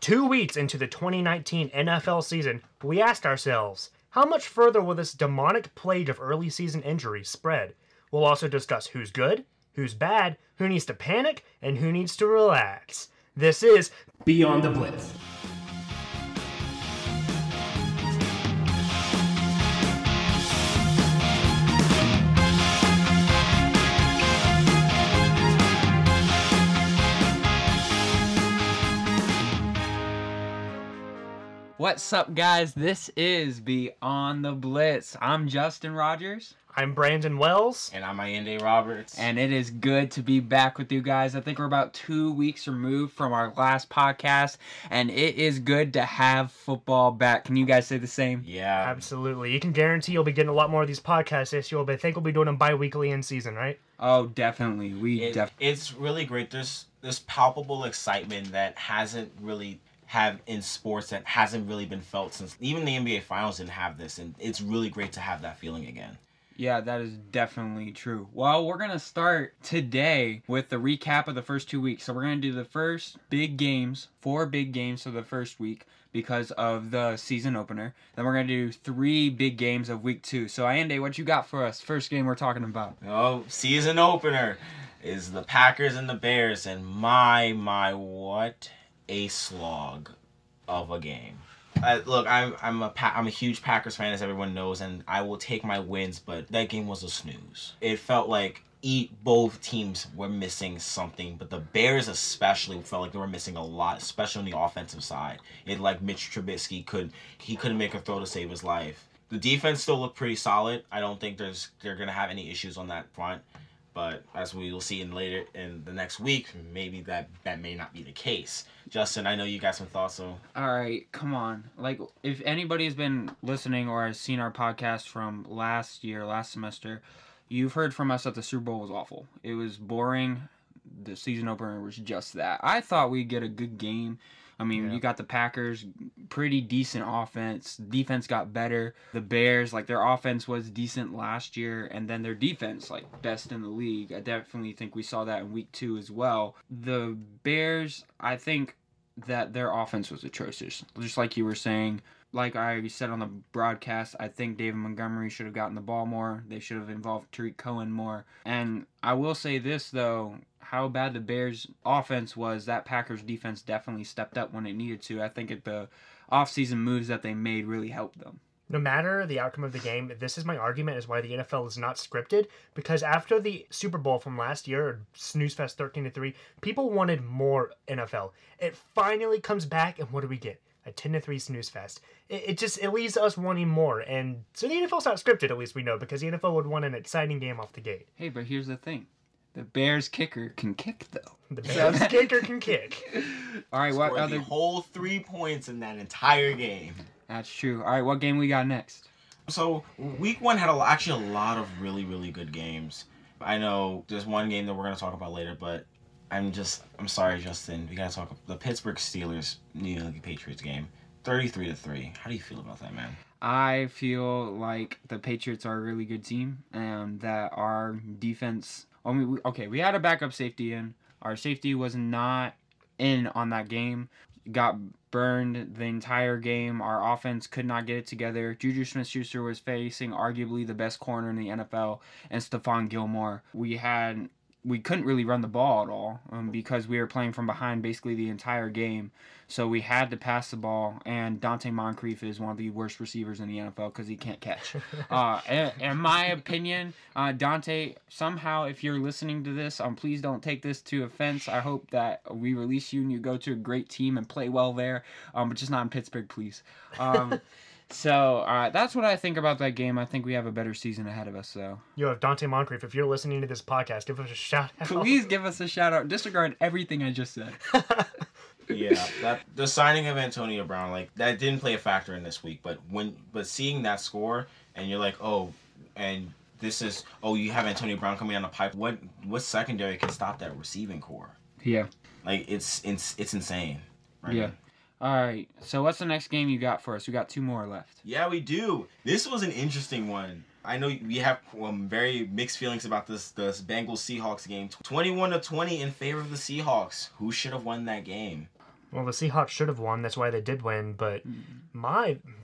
Two weeks into the 2019 NFL season, we asked ourselves, how much further will this demonic plague of early season injuries spread? We'll also discuss who's good, who's bad, who needs to panic, and who needs to relax. This is Beyond the Blitz. What's up, guys? This is Beyond the Blitz. I'm Justin Rogers, I'm Brandon Wells. And I'm Ayende Roberts. and it is good to be back with you guys. I think we're about two weeks removed from our last podcast, and it is good to have football back. Can you guys say the same? yeah, Absolutely. You can guarantee you'll be getting a lot more of these podcasts this year, but I think we'll be doing them bi weekly in season, right? Oh, definitely. We it, def- it's really great. There's this palpable excitement that hasn't really have in sports that hasn't really been felt since even the NBA Finals didn't have this, and it's really great to have that feeling again. Yeah, that is definitely true. Well, we're going to start today with the recap of the first two weeks. So, we're going to do the first big games, four big games for the first week because of the season opener. Then we're going to do three big games of week two. So, Ayende, what you got for us? First game we're talking about. Oh, season opener is the Packers and the Bears, and my my what a slog of a game. I, look, I'm I'm a I'm a huge Packers fan, as everyone knows, and I will take my wins. But that game was a snooze. It felt like eat both teams were missing something, but the Bears especially felt like they were missing a lot, especially on the offensive side. It like Mitch Trubisky could he couldn't make a throw to save his life. The defense still looked pretty solid. I don't think there's they're gonna have any issues on that front. But as we will see in later in the next week, maybe that that may not be the case. Justin, I know you got some thoughts. So All right, come on. Like, if anybody has been listening or has seen our podcast from last year, last semester, you've heard from us that the Super Bowl was awful. It was boring. The season opener was just that. I thought we'd get a good game. I mean, Yeah. you got the Packers, pretty decent offense. Defense got better. The Bears, like their offense was decent last year, and then their defense, like best in the league. I definitely think we saw that in week two as well. The Bears, I think that their offense was atrocious. Just like you were saying, like I said on the broadcast, I think David Montgomery should have gotten the ball more. They should have involved Tarik Cohen more. And I will say this though, how bad the Bears offense was, that Packers defense definitely stepped up when it needed to. I think it, the offseason moves that they made really helped them. No matter the outcome of the game, this is my argument is why the NFL is not scripted. Because after the Super Bowl from last year, Snooze Fest 13 to 3, people wanted more NFL. It finally comes back, and what do we get? A 10 to 3 Snooze Fest. It, it just it leaves us wanting more. And so the NFL's not scripted, at least we know, because the NFL would want an exciting game off the gate. Hey, but here's the thing. The Bears kicker can kick though. The Bears kicker can kick. All right, what other the whole three points in that entire game. That's true. All right, what game we got next? So week one had a, actually a lot of really really good games. I know there's one game that we're gonna talk about later, but I'm just I'm sorry, Justin. We gotta talk the Pittsburgh Steelers New England Patriots game, thirty three to three. How do you feel about that, man? I feel like the Patriots are a really good team and that our defense. I mean, we, okay, we had a backup safety in. Our safety was not in on that game. Got burned the entire game. Our offense could not get it together. Juju Smith Schuster was facing arguably the best corner in the NFL and Stephon Gilmore. We had. We couldn't really run the ball at all um, because we were playing from behind basically the entire game. So we had to pass the ball, and Donte Moncrief is one of the worst receivers in the NFL because he can't catch. uh, in, in my opinion, uh, Donte, somehow, if you're listening to this, um, please don't take this to offense. I hope that we release you and you go to a great team and play well there, um, but just not in Pittsburgh, please. Um, so uh, that's what I think about that game. I think we have a better season ahead of us. So You have Donte Moncrief. If you're listening to this podcast, give us a shout out. please give us a shout out. Disregard everything I just said. yeah, that the signing of Antonio Brown like that didn't play a factor in this week, but when but seeing that score and you're like, oh, and this is oh you have Antonio Brown coming down the pipe. What what secondary can stop that receiving corps? Yeah. Like it's it's it's insane. Right? Yeah. All right. So what's the next game you got for us? We got two more left. Yeah, we do. This was an interesting one. I know we have um, very mixed feelings about this this Bengals Seahawks game. Twenty one to twenty in favor of the Seahawks. Who should have won that game? Well, the Seahawks should have won. That's why they did win. But Mm.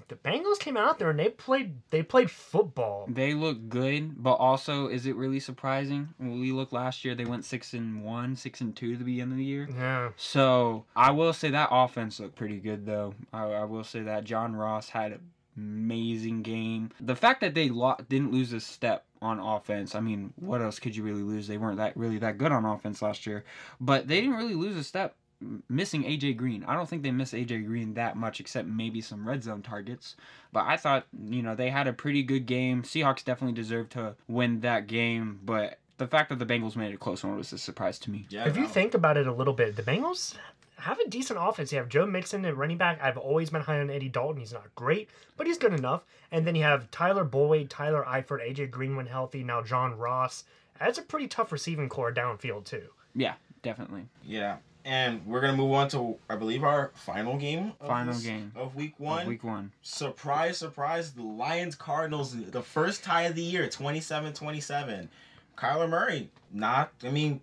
The Bengals came out there and they played. They played football. They look good, but also, is it really surprising? When we look last year, they went six and one, six and two at the beginning of the year. Yeah. So I will say that offense looked pretty good, though. I, I will say that John Ross had an amazing game. The fact that they lo- didn't lose a step on offense, I mean, what else could you really lose? They weren't that really that good on offense last year, but they didn't really lose a step. M- Missing AJ Green, I don't think they missed AJ Green that much, except maybe some red zone targets. But I thought, you know, they had a pretty good game. Seahawks definitely deserved to win that game, but the fact that the Bengals made it a close one was a surprise to me. Yeah. If you think about it a little bit, the Bengals have a decent offense. You have Joe Mixon at running back. I've always been high on Andy Dalton. He's not great, but he's good enough. And then you have Tyler Boyd, Tyler Eifert, AJ Green when healthy. Now John Ross. That's a pretty tough receiving corps downfield too. Yeah, definitely. Yeah. And we're gonna move on to I believe our final game. Of Final this- game. of week Of one. Week one. Surprise, surprise! The Lions Cardinals, the first tie of the year, 27-27. Kyler Murray, not. I mean,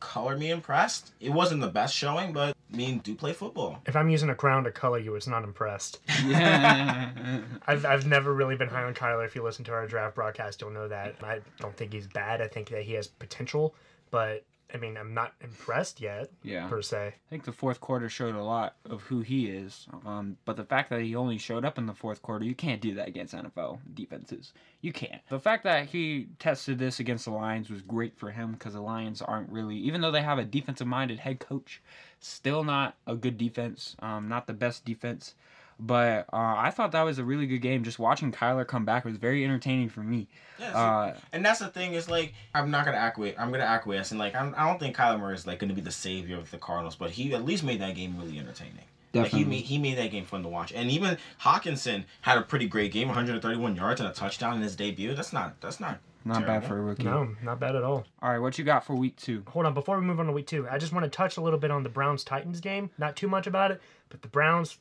color me impressed. It wasn't the best showing, but I mean, do play football. If I'm using a crown to color you, it's not impressed. Yeah. I've, I've never really been high on Kyler. If you listen to our draft broadcast, you'll know that. I don't think he's bad. I think that he has potential, but I mean, I'm not impressed yet, yeah. per se. I think the fourth quarter showed a lot of who he is. Um, but the fact that he only showed up in the fourth quarter, you can't do that against NFL defenses. You can't. The fact that he tested this against the Lions was great for him because the Lions aren't really, even though they have a defensive minded head coach, still not a good defense. Um, not the best defense. But uh, I thought that was a really good game. Just watching Kyler come back was very entertaining for me. Yeah, so- Uh, and that's the thing is like I'm not gonna acquiesce. I'm gonna acquiesce, and like I'm, I don't think Kyler Murray is like gonna be the savior of the Cardinals, but he at least made that game really entertaining. Like he Definitely. made he made that game fun to watch, and even Hockenson had a pretty great game, 131 yards and a touchdown in his debut. That's not that's not not bad for a rookie. No, not bad at all. All right, what you got for week two? Hold on, before we move on to week two, I just want to touch a little bit on the Browns Titans game. Not too much about it, but the Browns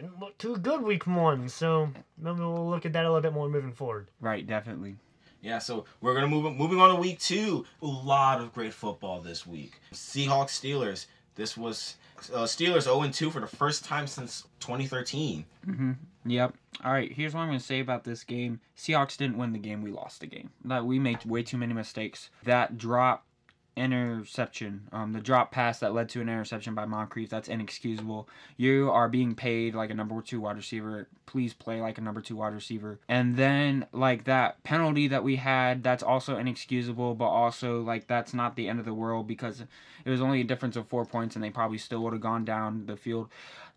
didn't look too good week one, so maybe we'll look at that a little bit more moving forward. Right, definitely. Yeah, so we're gonna move moving on to week two. A lot of great football this week. Seahawks Steelers. This was uh, Steelers 0 2 for the first time since 2013. hmm Yep. All right. Here's what I'm going to say about this game. Seahawks didn't win the game. We lost the game. That we made way too many mistakes. That drop interception, um, the drop pass that led to an interception by Moncrief, that's inexcusable. You are being paid like a number two wide receiver. Please play like a number two wide receiver. And then like that penalty that we had, that's also inexcusable, but also like that's not the end of the world because it was only a difference of four points and they probably still would have gone down the field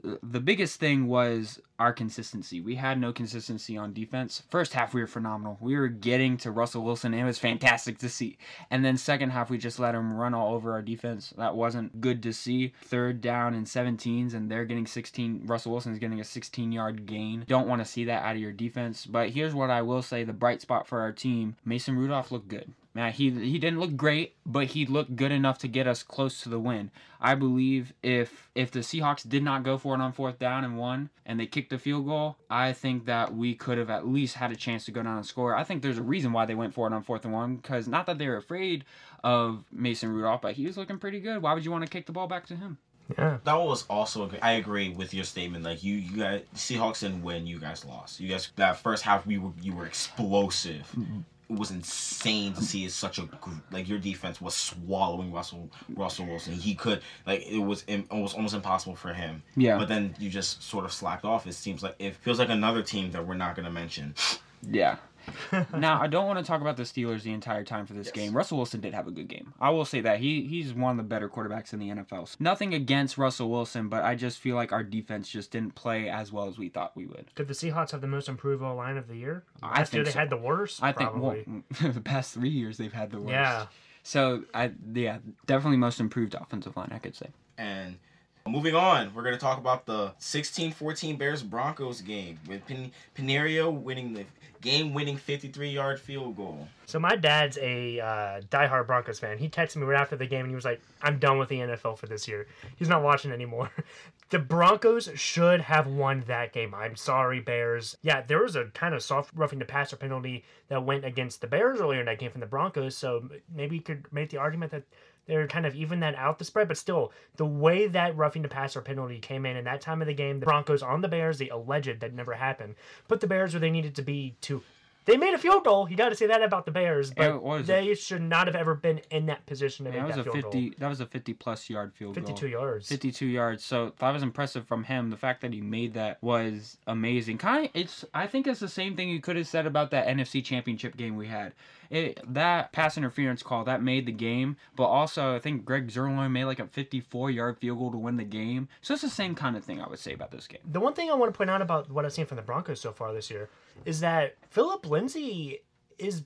the biggest thing was our consistency. We had no consistency on defense. First half, we were phenomenal. We were getting to Russell Wilson. And it was fantastic to see. And then second half, we just let him run all over our defense. That wasn't good to see. Third down and 17s, and they're getting 16. Russell Wilson's getting a 16 yard gain. Don't want to see that out of your defense. But here's what I will say the bright spot for our team Mason Rudolph looked good. Man, he he didn't look great, but he looked good enough to get us close to the win. I believe if if the Seahawks did not go for it on fourth down and one, and they kicked the field goal, I think that we could have at least had a chance to go down and score. I think there's a reason why they went for it on fourth and one, because not that they were afraid of Mason Rudolph, but he was looking pretty good. Why would you want to kick the ball back to him? Yeah. That was also I agree with your statement. Like you, you guys Seahawks didn't win. You guys lost. You guys that first half we were you were explosive. It was insane to see such a like your defense was swallowing Russell Russell Wilson. He could like it was it was almost impossible for him. Yeah. But then you just sort of slacked off. It seems like it feels like another team that we're not gonna mention. Yeah. now I don't want to talk about the Steelers the entire time for this Yes. game. Russell Wilson did have a good game. I will say that he he's one of the better quarterbacks in the NFL. So nothing against Russell Wilson, but I just feel like our defense just didn't play as well as we thought we would. Did the Seahawks have the most improved O line of the year? I Last year think they so. had the worst. I think well, the past three years they've had the worst. Yeah. So I yeah definitely most improved offensive line I could say. And moving on, we're going to talk about the 16-14 Bears Broncos game with Pin- Pineiro winning the game-winning 53-yard field goal. So my dad's a uh, diehard Broncos fan. He texted me right after the game and he was like, "I'm done with the NFL for this year. He's not watching anymore." the Broncos should have won that game. I'm sorry, Bears. Yeah, there was a kind of soft roughing the passer penalty that went against the Bears earlier in that game from the Broncos. So maybe you could make the argument that They're kind of even that out the spread, but still, the way that roughing the passer penalty came in in that time of the game, the Broncos on the Bears, the alleged that never happened, put the Bears where they needed to be to they made a field goal. You got to say that about the Bears, but It they should not have ever been in that position to that make was that a field 50 goal. that was a 50 plus yard field goal 52 yards. 52 yards. So that was impressive from him. The fact that he made that was amazing. Kind of, it's. I think it's the same thing you could have said about that NFC Championship game we had. It that pass interference call that made the game, but also I think Greg Zuerlein made like a 54 yard field goal to win the game. So it's the same kind of thing I would say about this game. The one thing I want to point out about what I've seen from the Broncos so far this year is that Phillip Lindsay is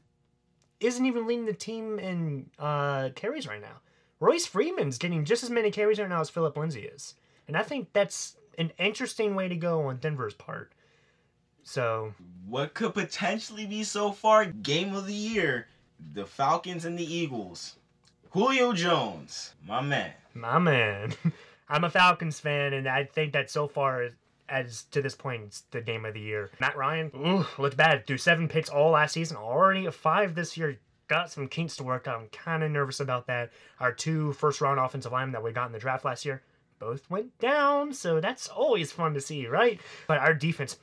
isn't even leading the team in uh, carries right now. Royce Freeman's getting just as many carries right now as Phillip Lindsay is, and I think that's an interesting way to go on Denver's part. So What could potentially be so far game of the year? The Falcons and the Eagles. Julio Jones, my man. My man. I'm a Falcons fan, and I think that so far, as to this point, it's the game of the year. Matt Ryan, ooh, looked bad. Threw seven picks all last season, already a five this year. Got some kinks to work out. I'm kind of nervous about that. Our two first round offensive linemen that we got in the draft last year both went down, so that's always fun to see, right? But our defense,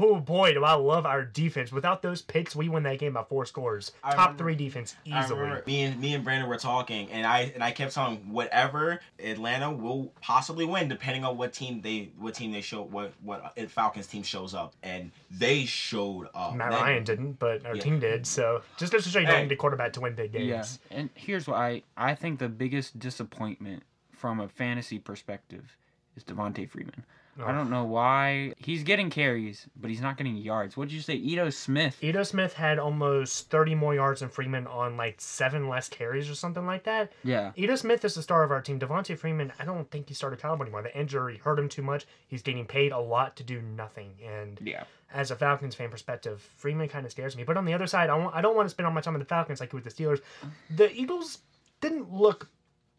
oh boy, do I love our defense. Without those picks, we win that game by four scores. I Top remember- three defense easily. me and me and Brandon were talking, and I and I kept telling whatever Atlanta will possibly win, depending on what team they what team they show what what uh, Falcons team shows up, and they showed up. Matt Then- Ryan didn't, but our Yeah. team did. So just goes to show you don't need a quarterback to win big games. Yeah, and here's what I I think the biggest disappointment from a fantasy perspective is Devonta Freeman. I don't know why he's getting carries, but he's not getting yards. What did you say, Ito Smith? Ito Smith had almost 30 more yards than Freeman on like seven less carries or something like that. Yeah, Ito Smith is the star of our team. Devonta Freeman, I don't think he started college anymore. The injury hurt him too much. He's getting paid a lot to do nothing. And yeah. as a Falcons fan perspective, Freeman kind of scares me. But on the other side, I don't want to spend all my time on the Falcons like with the Steelers. The Eagles didn't look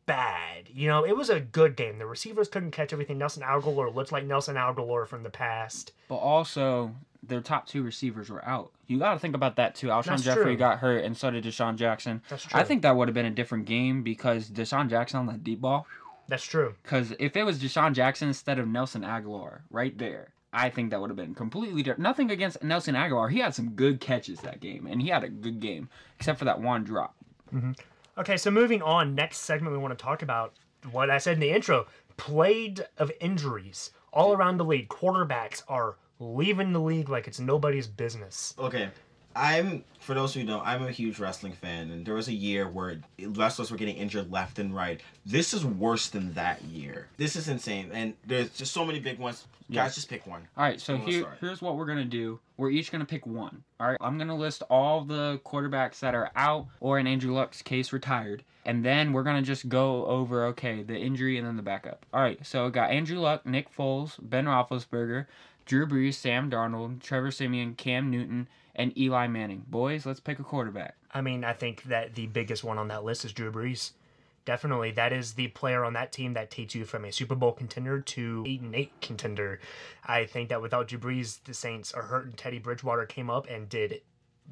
bad. You know, it was a good game. The receivers couldn't catch everything. Nelson Agholor looked like Nelson Agholor from the past. But also, their top two receivers were out. You got to think about that too. Alshon That's Jeffery true. got hurt, and so did DeSean Jackson. That's true. I think that would have been a different game because DeSean Jackson on that deep ball. That's true. Because if it was DeSean Jackson instead of Nelson Agholor right there, I think that would have been completely different. Nothing against Nelson Agholor. He had some good catches that game, and he had a good game, except for that one drop. Mm-hmm. Okay, so moving on, next segment we want to talk about what I said in the intro plague of injuries all around the league. Quarterbacks are leaving the league like it's nobody's business. Okay. I'm for those who don't, I'm a huge wrestling fan, and there was a year where wrestlers were getting injured left and right. This is worse than that year. This is insane, and there's just so many big ones. Yeah. Guys, just pick one. All right, so Who wants to here, here's what we're gonna do. We're each gonna pick one. All right, I'm gonna list all the quarterbacks that are out, or in Andrew Luck's case, retired, and then we're gonna just go over okay the injury and then the backup. All right, so we got Andrew Luck, Nick Foles, Ben Roethlisberger, Drew Brees, Sam Darnold, Trevor Siemian, Cam Newton, and Eli Manning. Boys, let's pick a quarterback. I mean, I think that the biggest one on that list is Drew Brees. Definitely, that is the player on that team that takes you from a Super Bowl contender to eight and eight contender. I think that without Drew Brees, the Saints are hurt, and Teddy Bridgewater came up and did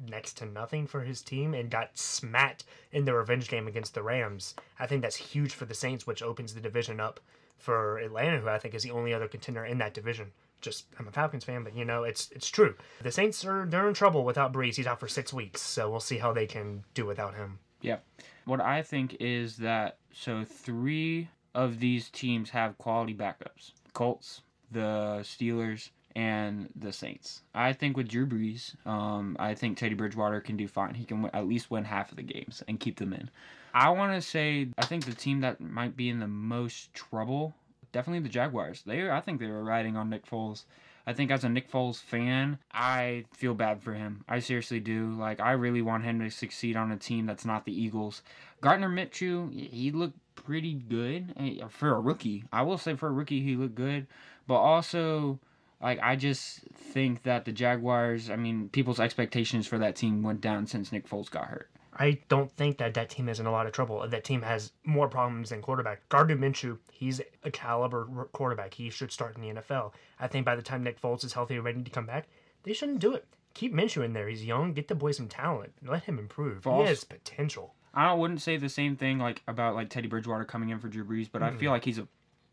next to nothing for his team and got smacked in the revenge game against the Rams. I think that's huge for the Saints, which opens the division up for Atlanta, who I think is the only other contender in that division. Just I'm a Falcons fan, but you know it's it's true. The Saints are they're in trouble without Brees. He's out for six weeks, so we'll see how they can do without him. Yep. What I think is that so three of these teams have quality backups: Colts, the Steelers, and the Saints. I think with Drew Brees, um, I think Teddy Bridgewater can do fine. He can at least win half of the games and keep them in. I want to say I think the team that might be in the most trouble, definitely the Jaguars. They, I think they were riding on Nick Foles. I think as a Nick Foles fan, I feel bad for him. I seriously do. Like I really want him to succeed on a team that's not the Eagles. Gardner Minshew, he looked pretty good eh, for a rookie. I will say for a rookie, he looked good, but also like I just think that the Jaguars. I mean, people's expectations for that team went down since Nick Foles got hurt. I don't think that that team is in a lot of trouble. That team has more problems than quarterback. Gardner Minshew, he's a caliber quarterback. He should start in the NFL. I think by the time Nick Foles is healthy and ready to come back, they shouldn't do it. Keep Minshew in there. He's young. Get the boy some talent. Let him improve. False. He has potential. I wouldn't say the same thing like about like Teddy Bridgewater coming in for Drew Brees, but I feel like he's a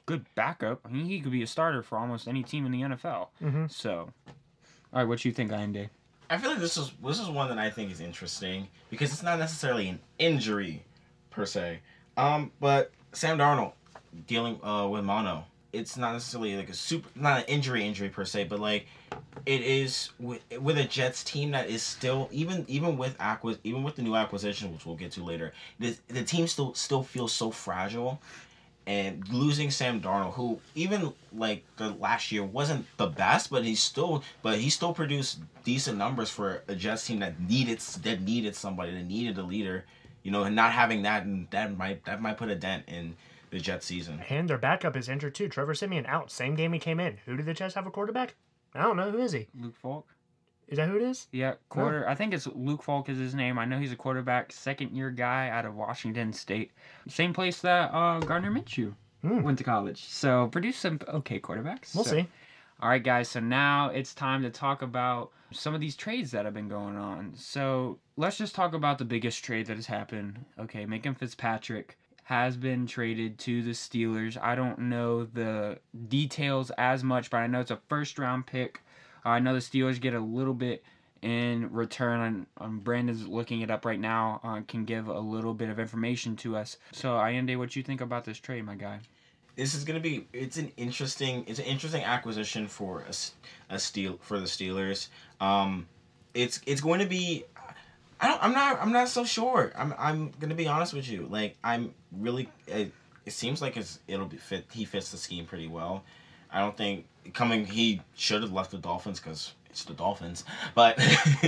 good backup. I mean, he could be a starter for almost any team in the NFL. Mhm. So, all right, what you think, Inde? I feel like this is this is one that I think is interesting because it's not necessarily an injury per se. Um, but Sam Darnold dealing uh, with mono. It's not necessarily like a super, not an injury injury per se, but like it is with, with a Jets team that is still even even with acquis even with the new acquisition, which we'll get to later. The the team still still feels so fragile, and losing Sam Darnold, who even like the last year wasn't the best, but he still but he still produced decent numbers for a Jets team that needed that needed somebody that needed a leader, you know, and not having that and that might that might put a dent in the Jets season. And their backup is injured too. Trevor Siemian out. Same game he came in. Who did the Jets have a quarterback? I don't know. Who is he? Luke Falk. Is that who it is? Yeah, quarter. I think it's Luke Falk is his name. I know he's a quarterback, second year guy out of Washington State, same place that uh, Gardner Minshew Hmm. went to college. So produced some okay quarterbacks. We'll So- see. All right, guys. So now it's time to talk about some of these trades that have been going on. So let's just talk about the biggest trade that has happened. Okay, Minkah Fitzpatrick has been traded to the Steelers. I don't know the details as much, but I know it's a first round pick. I know the Steelers get a little bit in return. And um, Brandon's looking it up right now. Uh, can give a little bit of information to us. So, Ayende, what you think about this trade, my guy? This is gonna be it's an interesting it's an interesting acquisition for a steel for the Steelers. Um, it's it's going to be. I don't, I'm not. I'm not so sure. I'm. I'm gonna be honest with you. Like I'm really. It, it seems like it's. It'll be fit. He fits the scheme pretty well. I don't think coming. He should have left the Dolphins because it's the Dolphins. But,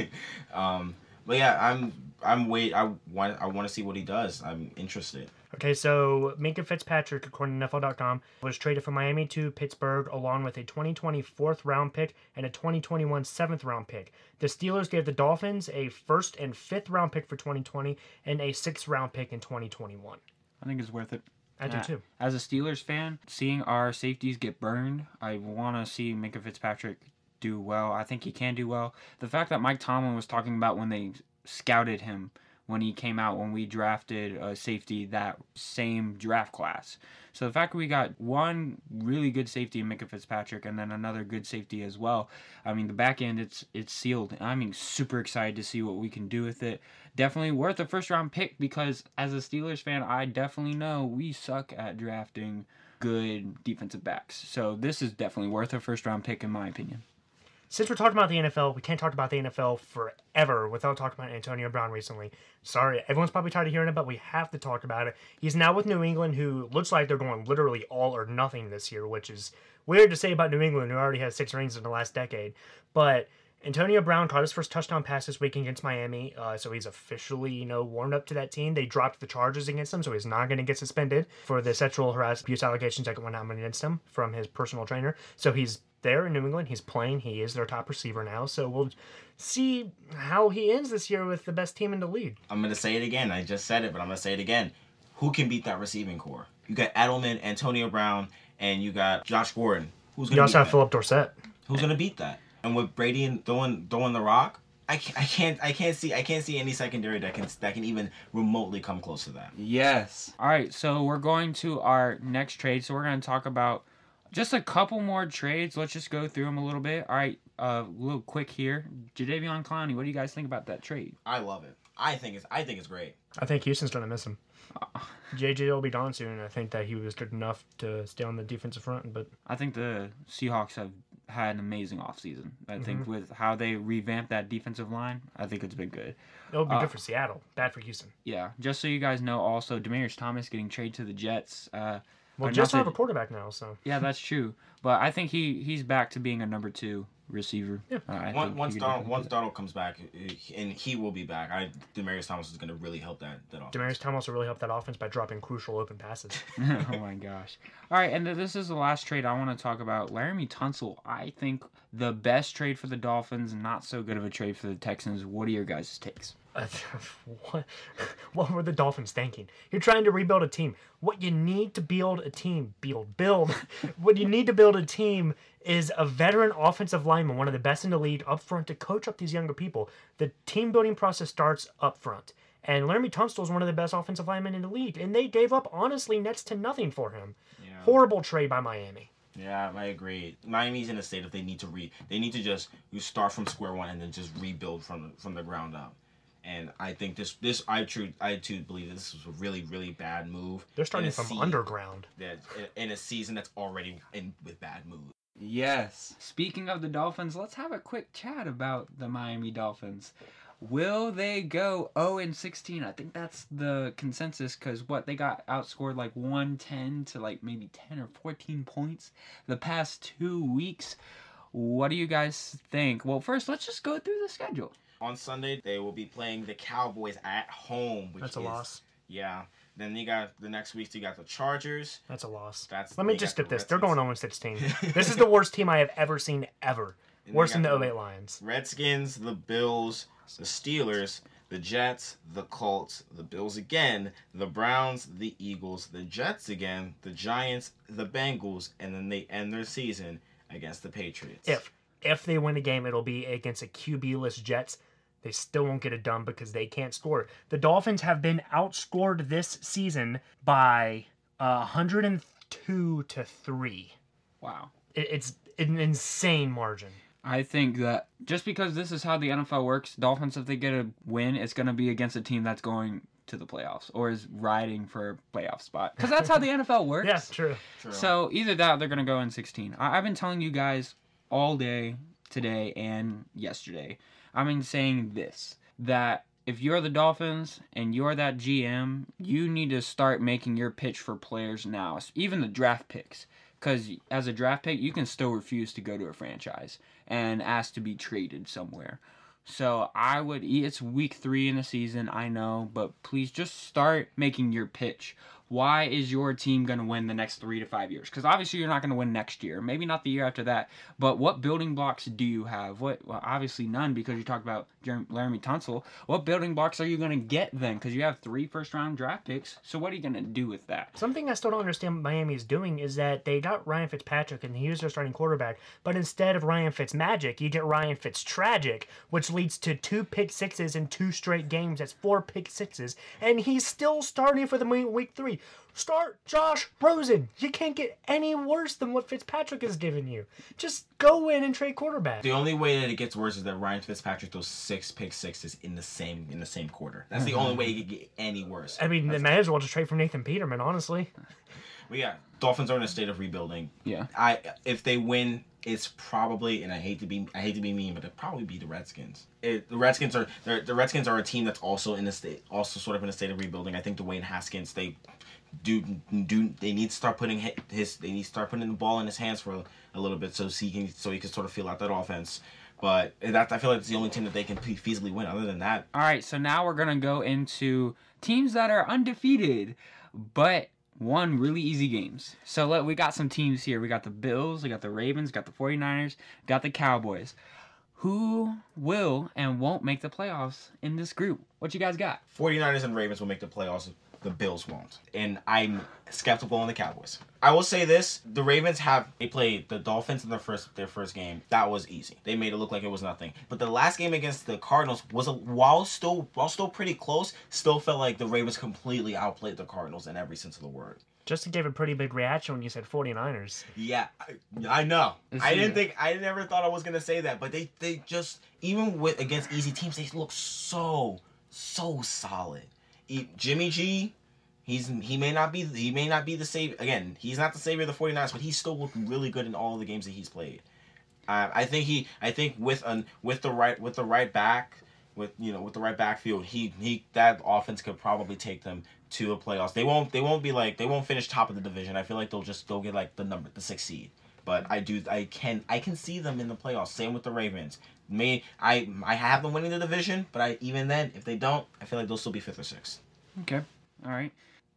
um. But yeah, I'm. I'm wait. I want. I want to see what he does. I'm interested. Okay, so Minkah Fitzpatrick, according to NFL.com, was traded from Miami to Pittsburgh along with a 2020 fourth round pick and a 2021 seventh round pick. The Steelers gave the Dolphins a first and fifth round pick for 2020 and a sixth round pick in 2021. I think it's worth it. I do Yeah. too. As a Steelers fan, seeing our safeties get burned, I want to see Minkah Fitzpatrick do well. I think he can do well. The fact that Mike Tomlin was talking about when they scouted him when he came out when we drafted a safety that same draft class. So the fact that we got one really good safety in Minkah Fitzpatrick and then another good safety as well. I mean the back end it's it's sealed. I mean super excited to see what we can do with it. Definitely worth a first round pick because as a Steelers fan I definitely know we suck at drafting good defensive backs. So this is definitely worth a first round pick in my opinion. Since we're talking about the NFL, we can't talk about the NFL forever without talking about Antonio Brown recently. Sorry, everyone's probably tired of hearing it, but we have to talk about it. He's now with New England, who looks like they're going literally all or nothing this year, which is weird to say about New England, who already has six rings in the last decade. But Antonio Brown caught his first touchdown pass this week against Miami, uh, so he's officially, you know, warmed up to that team. They dropped the charges against him, so he's not going to get suspended for the sexual harassment abuse allegations that went out against him from his personal trainer. So he's there in New England. He's playing. He is their top receiver now. So we'll see how he ends this year with the best team in the league. I'm gonna say it again. I just said it, but I'm gonna say it again. Who can beat that receiving corps? You got Edelman, Antonio Brown, and you got Josh Gordon. Who's gonna You also beat have that? Phillip Dorsett. Who's gonna beat that? And with Brady and throwing throwing the rock, I can't, I can't I can't see I can't see any secondary that can that can even remotely come close to that. Yes. All right, so we're going to our next trade. So we're going to talk about just a couple more trades. Let's just go through them a little bit. All right, uh, a little quick here. Jadeveon Clowney, what do you guys think about that trade? I love it. I think it's I think it's great. I think Houston's going to miss him. JJ will be gone soon, and I think that he was good enough to stay on the defensive front. But I think the Seahawks have had an amazing offseason. I think with how they revamped that defensive line, I think it's been good. it'll be Uh, good for Seattle, bad for Houston. Yeah, just so you guys know, also Demaryius Thomas getting traded to the Jets. Uh, Well, Jets have a quarterback now, so yeah, that's true. But I think he he's back to being a number two receiver. Yeah. Uh, Once once Darnold once do. Darnold comes back, uh, and he will be back. I Demaryius Thomas is gonna really help that that offense. Demaryius Thomas will really help that offense by dropping crucial open passes. oh my gosh. All right, and this is the last trade I want to talk about. Laremy Tunsil, I think the best trade for the Dolphins, not so good of a trade for the Texans. What are your guys' takes? What, what were the Dolphins thinking? You're trying to rebuild a team. What you need to build a team, build, build. what you need to build a team is a veteran offensive lineman, one of the best in the league, up front to coach up these younger people. The team building process starts up front. And Laremy Tunstall is one of the best offensive linemen in the league, and they gave up honestly next to nothing for him. Yeah. Horrible trade by Miami. Yeah, I agree. Miami's in a state of they need to re they need to just you start from square one and then just rebuild from from the ground up. And I think this this I true I too believe this was a really really bad move. They're starting from se- underground. that in a season that's already in with bad mood. Yes. Speaking of the Dolphins, let's have a quick chat about the Miami Dolphins. Will they go 0 and 16? I think that's the consensus because what they got outscored like 110 to like maybe 10 or 14 points the past two weeks. What do you guys think? Well, first, let's just go through the schedule. On Sunday they will be playing the Cowboys at home, which That's a is, loss. Yeah. Then you got the next week you got the Chargers. That's a loss. That's Let me just skip the this. They're going 0 16. this is the worst team I have ever seen ever. And Worse than the 08 Lions. Redskins, the Bills, the Steelers, the Jets, the Colts, the Bills again, the Browns, the Eagles, the Jets again, the Giants, the Bengals, and then they end their season against the Patriots. If if they win a game, it'll be against a QB-less Jets. They still won't get it done because they can't score. The Dolphins have been outscored this season by uh, 102 to three. Wow. It's an insane margin. I think that just because this is how the NFL works, Dolphins, if they get a win, it's going to be against a team that's going to the playoffs or is riding for a playoff spot. Because that's how the NFL works. Yeah, true. True. So either that or they're going to go in 16. I- I've been telling you guys all day today and yesterday. I've been saying this that if you're the Dolphins and you're that GM, you need to start making your pitch for players now, even the draft picks. Because as a draft pick, you can still refuse to go to a franchise and ask to be traded somewhere. So I would. It's week three in the season, I know, but please just start making your pitch. Why is your team going to win the next three to five years? Because obviously you're not going to win next year, maybe not the year after that. But what building blocks do you have? What? Well, obviously none because you talked about Jer- Laremy Tunsil. What building blocks are you going to get then? Because you have three first round draft picks. So what are you going to do with that? Something I still don't understand Miami is doing is that they got Ryan Fitzpatrick and he was their starting quarterback, but instead of Ryan Fitzmagic, you get Ryan Fitztragic, which leads to two pick sixes in two straight games. That's four pick sixes, and he's still starting for the week three. Start Josh Rosen. You can't get any worse than what Fitzpatrick has given you. Just go in and trade quarterback. the only way that it gets worse is that Ryan Fitzpatrick throws six pick sixes in the same in the same quarter. That's the only mm-hmm. way it could get any worse. I mean, they might as well just trade for Nathan Peterman, honestly. But yeah, Dolphins are in a state of rebuilding. Yeah. I if they win, it's probably and I hate to be I hate to be mean, but it'd probably be the Redskins. It, the Redskins are the Redskins are a team that's also in a state also sort of in a state of rebuilding. I think Dwayne Haskins they do do they need to start putting his they need to start putting the ball in his hands for a, a little bit so he can so he can sort of feel out that offense. But that I feel like it's the only team that they can feasibly win. Other than that, All right, so now we're going to go into teams that are undefeated, but won really easy games. So let, we got some teams here. We got the Bills, we got the Ravens, got the 49ers, got the Cowboys. Who will and won't make the playoffs in this group? What you guys got? 49ers and Ravens will make the playoffs. The Bills won't. And I'm skeptical on the Cowboys. I will say this: the Ravens have they played the Dolphins in their first their first game. That was easy. They made it look like it was nothing. But the last game against the Cardinals was a while still while still pretty close. Still felt like the Ravens completely outplayed the Cardinals in every sense of the word. Justin gave a pretty big reaction when you said 49ers. Yeah, I, I know. Is I didn't think I never thought I was gonna say that, but they they just even with against easy teams, they look so so solid. Jimmy G, he's he may not be he may not be the savior again. He's not the savior of the 49ers, but he's still looked really good in all the games that he's played. I think he I think with an with the right with the right back with you know with the right backfield he he that offense could probably take them to a playoffs. They won't they won't be like they won't finish top of the division. I feel like they'll just go get like the number the sixth seed. But I do I can I can see them in the playoffs. Same with the Ravens. May I I have them winning the division, but I even then if they don't, I feel like they'll still be fifth or sixth. Okay. All right.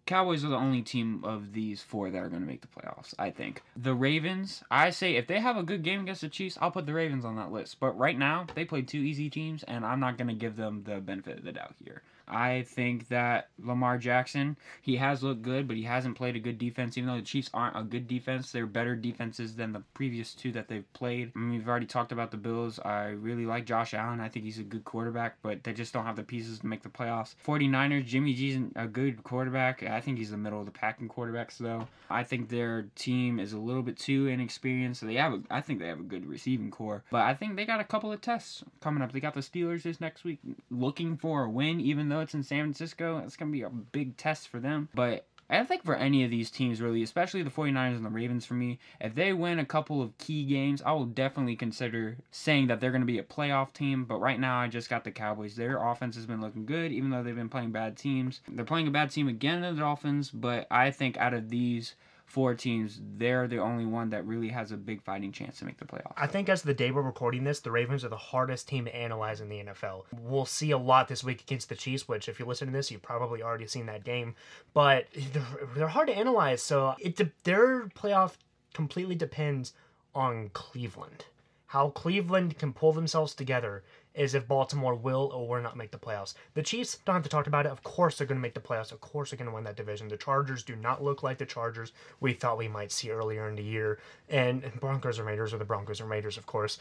Cowboys are the only team of these four that are going to make the playoffs, I think. The Ravens, I say if they have a good game against the Chiefs, I'll put the Ravens on that list. But right now, they played two easy teams, and I'm not going to give them the benefit of the doubt here. I think that Lamar Jackson, he has looked good, but he hasn't played a good defense. Even though the Chiefs aren't a good defense, they're better defenses than the previous two that they've played. I mean, we've already talked about the Bills. I really like Josh Allen. I think he's a good quarterback, but they just don't have the pieces to make the playoffs. 49ers, Jimmy G's a good quarterback. I think he's the middle of the pack in quarterbacks, though. I think their team is a little bit too inexperienced. They have, a, I think they have a good receiving corps, but I think they got a couple of tests coming up. They got the Steelers this next week, looking for a win, even though it's in San Francisco. It's gonna be a big test for them, but. I think for any of these teams, really, especially the 49ers and the Ravens for me, if they win a couple of key games, I will definitely consider saying that they're going to be a playoff team. But right now, I just got the Cowboys. Their offense has been looking good, even though they've been playing bad teams. They're playing a bad team again, the Dolphins, but I think out of these four teams, they're the only one that really has a big fighting chance to make the playoffs. I think as the day we're recording this, the Ravens are the hardest team to analyze in the NFL. We'll see a lot this week against the Chiefs, which if you listen to this, you've probably already seen that game. But they're, they're hard to analyze, so it their playoff completely depends on Cleveland. How Cleveland can pull themselves together is if Baltimore will or will not make the playoffs. The Chiefs don't have to talk about it. Of course, they're going to make the playoffs. Of course, they're going to win that division. The Chargers do not look like the Chargers we thought we might see earlier in the year. And Broncos and Raiders are the Broncos and Raiders, of course.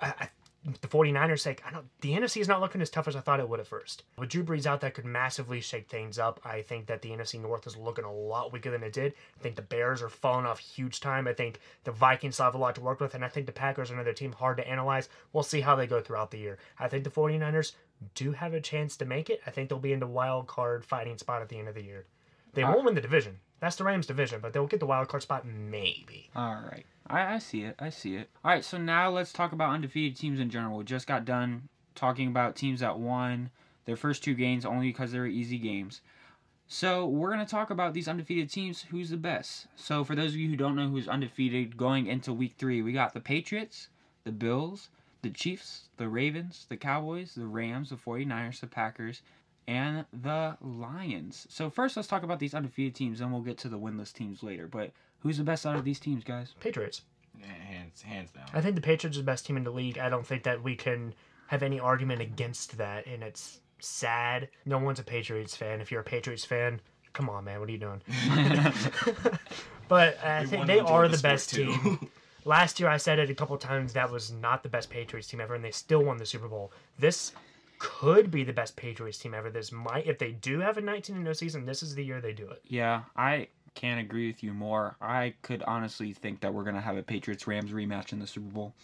I, the 49ers sake, I don't the NFC is not looking as tough as I thought it would at first. With Drew Brees out, that could massively shake things up. I think that the NFC North is looking a lot weaker than it did. I think the Bears are falling off huge time. I think the Vikings still have a lot to work with, and I think the Packers are another team hard to analyze. We'll see how they go throughout the year. I think the 49ers do have a chance to make it. I think they'll be in the wild card fighting spot at the end of the year. They won't win the division. That's the Rams division, but they'll get the wild card spot maybe. All right. I, I see it. I see it. All right, so now let's talk about undefeated teams in general. We just got done talking about teams that won their first two games only because they were easy games. So we're going to talk about these undefeated teams. Who's the best? So for those of you who don't know who's undefeated going into week three, we got the Patriots, the Bills, the Chiefs, the Ravens, the Cowboys, the Rams, the 49ers, the Packers, and the Lions. So first, let's talk about these undefeated teams, then we'll get to the winless teams later. But who's the best out of these teams, guys? Patriots. Yeah, hands hands down. I think the Patriots are the best team in the league. I don't think that we can have any argument against that, and it's sad. No one's a Patriots fan. If you're a Patriots fan, come on, man, what are you doing? but uh, I think they are the the best too. team. Last year, I said it a couple times. That was not the best Patriots team ever, and they still won the Super Bowl. This could be the best Patriots team ever. This might, if they do have a 19 0 season, this is the year they do it. Yeah, I can't agree with you more. I could honestly think that we're gonna have a Patriots Rams rematch in the Super Bowl.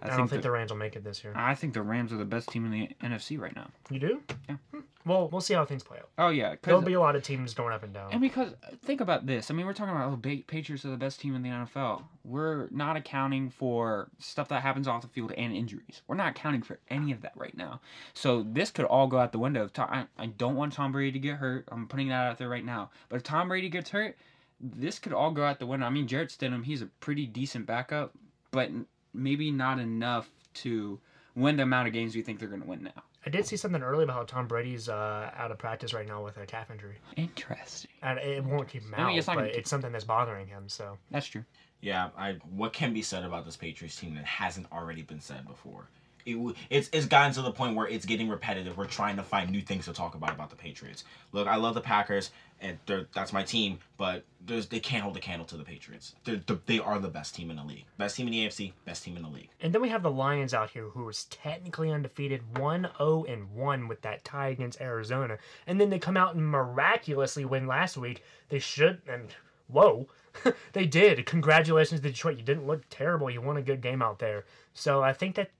I, don't think the Rams will make it this year. I think the Rams are the best team in the NFC right now. You do? Yeah. Hmm. Well, we'll see how things play out. Oh yeah, There'll be a lot of teams going up and down. and because think about this. I mean, we're talking about oh, Patriots are the best team in the NFL. We're not accounting for stuff that happens off the field and injuries. We're not accounting for any of that right now. So this could all go out the window. I, I don't want Tom Brady to get hurt. I'm putting that out there right now. But if Tom Brady gets hurt, this could all go out the window. I mean, Jarrett Stidham, he's a pretty decent backup, but maybe not enough to win the amount of games we think they're going to win now. I did see something early about how Tom Brady's uh, out of practice right now with a calf injury, Interesting. and it won't keep him I mean, out, it's not but gonna- it's something that's bothering him. So That's true. Yeah, I what can be said about this Patriots team that hasn't already been said before? It, it's it's gotten to the point where it's getting repetitive. We're trying to find new things to talk about about the Patriots. Look, I love the Packers, and that's my team, but they can't hold a candle to the Patriots. They're, the, they are the best team in the league, best team in the AFC, best team in the league. And then we have the Lions out here who is technically undefeated 1 0 and 1 with that tie against Arizona. And then they come out and miraculously win last week. They should, and whoa, they did. Congratulations to Detroit. You didn't look terrible. You won a good game out there. So I think that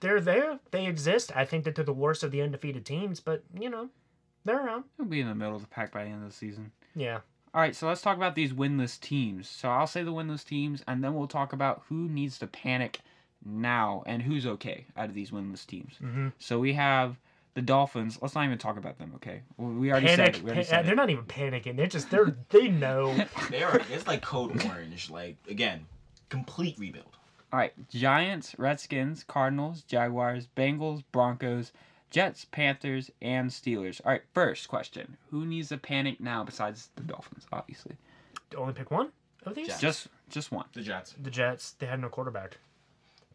they're there. They exist. I think that they're the worst of the undefeated teams, but, you know, they're around. They'll be in the middle of the pack by the end of the season. Yeah. All right, so let's talk about these winless teams. So I'll say the winless teams, and then we'll talk about who needs to panic now and who's okay out of these winless teams. hmm So we have the Dolphins. Let's not even talk about them, okay? We already Panic. said it. We already pa- said they're it. not even panicking. They're just, they're, they know. They are. It's like code orange. Like again, complete rebuild. All right, Giants, Redskins, Cardinals, Jaguars, Bengals, Broncos, Jets, Panthers, and Steelers. All right, first question: Who needs a panic now besides the Dolphins? Obviously, Only pick one of these? Jets. just just one. The Jets. the Jets, they had no quarterback.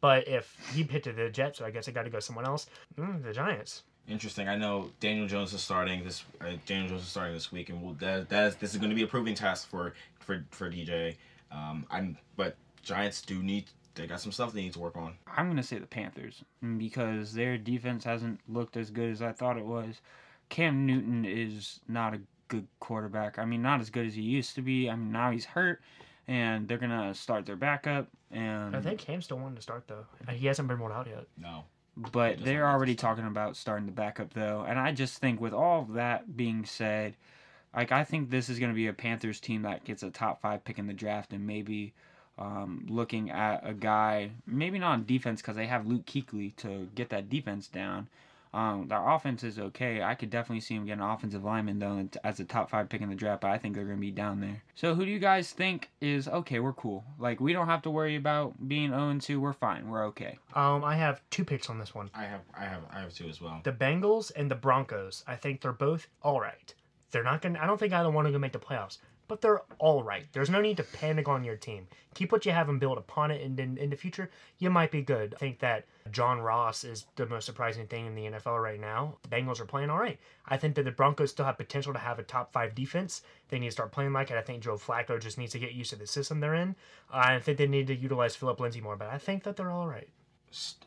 But if he picked the Jets, I guess I got to go someone else. Mm, the Giants. Interesting. I know Daniel Jones is starting this. Uh, Daniel Jones is starting this week, and we'll, that that's this is going to be a proving test for for for DJ. Um, I'm but Giants do need they got some stuff they need to work on. I'm gonna say the Panthers because their defense hasn't looked as good as I thought it was. Cam Newton is not a good quarterback. I mean, not as good as he used to be. I mean, now he's hurt, and they're gonna start their backup. And I think Cam still wanted to start though. He hasn't been rolled out yet. No. but they're already talking about starting the backup though, and I just think with all of that being said, like I think this is gonna be a Panthers team that gets a top five pick in the draft, and maybe. Um, looking at a guy, maybe not on defense because they have Luke Kuechly to get that defense down, um, their offense is okay. I could definitely see him getting an offensive lineman though as a top five pick in the draft. But I think they're gonna be down there. So who do you guys think is okay? We're cool. Like we don't have to worry about being 0 2. We're fine. We're okay. Um, I have two picks on this one. I have I have I have two as well. The Bengals and the Broncos. I think they're both all right. They're not gonna. I don't think either one are gonna make the playoffs, but they're all right. There's no need to panic on your team. Keep what you have and build upon it, and in, in the future, you might be good. I think that John Ross is the most surprising thing in the NFL right now. The Bengals are playing all right. I think that the Broncos still have potential to have a top five defense. They need to start playing like it. I think Joe Flacco just needs to get used to the system they're in. I think they need to utilize Phillip Lindsay more, but I think that they're all right.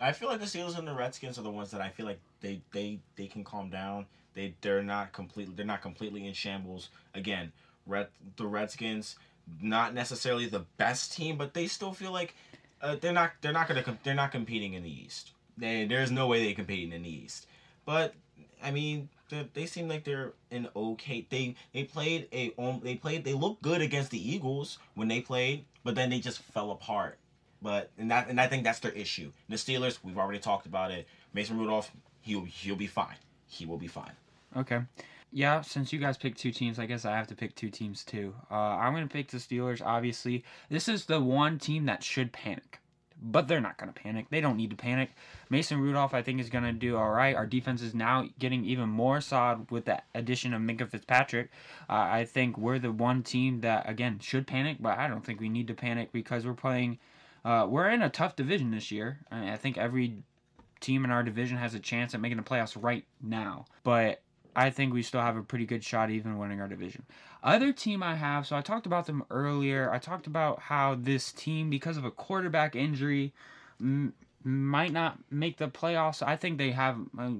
I feel like the Steelers and the Redskins are the ones that I feel like they they they can calm down. They they're not completely they're not completely in shambles. Again, Red the Redskins not necessarily the best team, but they still feel like uh, they're not they're not gonna they're not competing in the East. They, there's no way they competing in the East. But I mean, they, they seem like they're an okay. They they played a um, they played they looked good against the Eagles when they played, but then they just fell apart. But and that and I think that's their issue. The Steelers, we've already talked about it. Mason Rudolph, he'll he'll be fine. He will be fine. Okay. Yeah, since you guys picked two teams, I guess I have to pick two teams too. Uh, I'm going to pick the Steelers, obviously. This is the one team that should panic, but they're not going to panic. They don't need to panic. Mason Rudolph, I think, is going to do all right. Our defense is now getting even more solid with the addition of Minkah Fitzpatrick. Uh, I think we're the one team that, again, should panic, but I don't think we need to panic because we're playing. Uh, we're in a tough division this year. I, mean, I think every team in our division has a chance at making the playoffs right now. But I think we still have a pretty good shot even winning our division. Other team I have, so I talked about them earlier. I talked about how this team, because of a quarterback injury, m- might not make the playoffs. I think they have a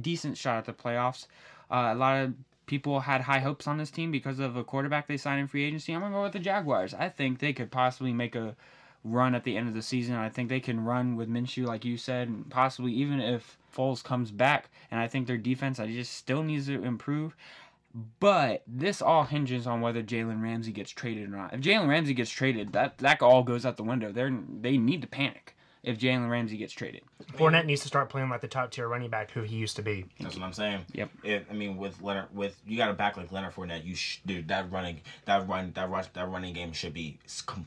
decent shot at the playoffs. Uh, a lot of people had high hopes on this team because of a quarterback they signed in free agency. I'm gonna go with the Jaguars. I think they could possibly make a run at the end of the season. I think they can run with Minshew, like you said, and possibly even if Foles comes back. And I think their defense, I just still needs to improve. But this all hinges on whether Jalen Ramsey gets traded or not. If Jalen Ramsey gets traded, that that all goes out the window. They are they need to panic if Jalen Ramsey gets traded. Fournette needs to start playing like the top tier running back who he used to be. That's what I'm saying. Yep. It, I mean, with Leonard, with you got a back like Leonard Fournette, you sh- dude that running that run that rush that running game should be s- com-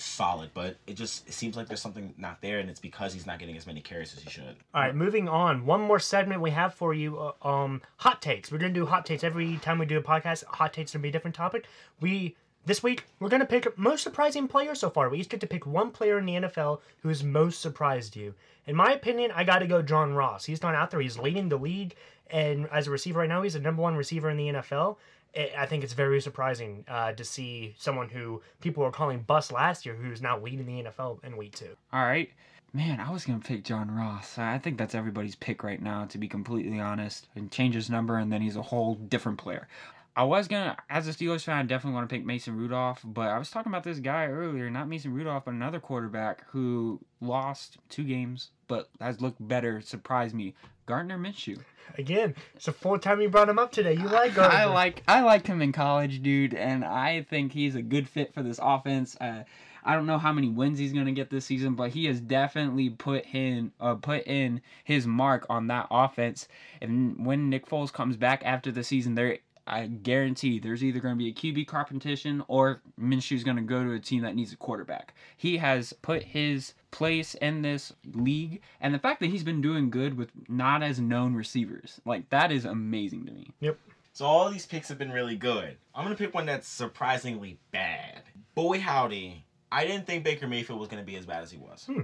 solid. But it just it seems like there's something not there, and it's because he's not getting as many carries as he should. All right, moving on. One more segment we have for you. Uh, um, hot takes. We're gonna do hot takes every time we do a podcast. Hot takes gonna be a different topic. We this week we're gonna pick most surprising player so far. We each get to pick one player in the NFL who has most surprised you. In my opinion, I got to go John Ross. He's gone out there. He's leading the league, and as a receiver right now, he's the number one receiver in the NFL. I think it's very surprising uh, to see someone who people were calling bust last year, who's now leading the NFL in week two. All right. Man, I was going to pick John Ross. I think that's everybody's pick right now, to be completely honest. And change his number, and then he's a whole different player. I was going to, as a Steelers fan, I definitely want to pick Mason Rudolph, but I was talking about this guy earlier, not Mason Rudolph, but another quarterback who lost two games, but has looked better, surprised me. Gardner Minshew. Again, it's the fourth time you brought him up today. You like Gardner. I like I liked him in college, dude, and I think he's a good fit for this offense. Uh, I don't know how many wins he's gonna get this season, but he has definitely put in uh, put in his mark on that offense. And when Nick Foles comes back after the season, there I guarantee there's either going to be a QB competition or Minshew's going to go to a team that needs a quarterback. He has put his place in this league, and the fact that he's been doing good with not as known receivers, like that is amazing to me. Yep. So all these picks have been really good. I'm gonna pick one that's surprisingly bad. Boy howdy, I didn't think Baker Mayfield was gonna be as bad as he was. Hmm.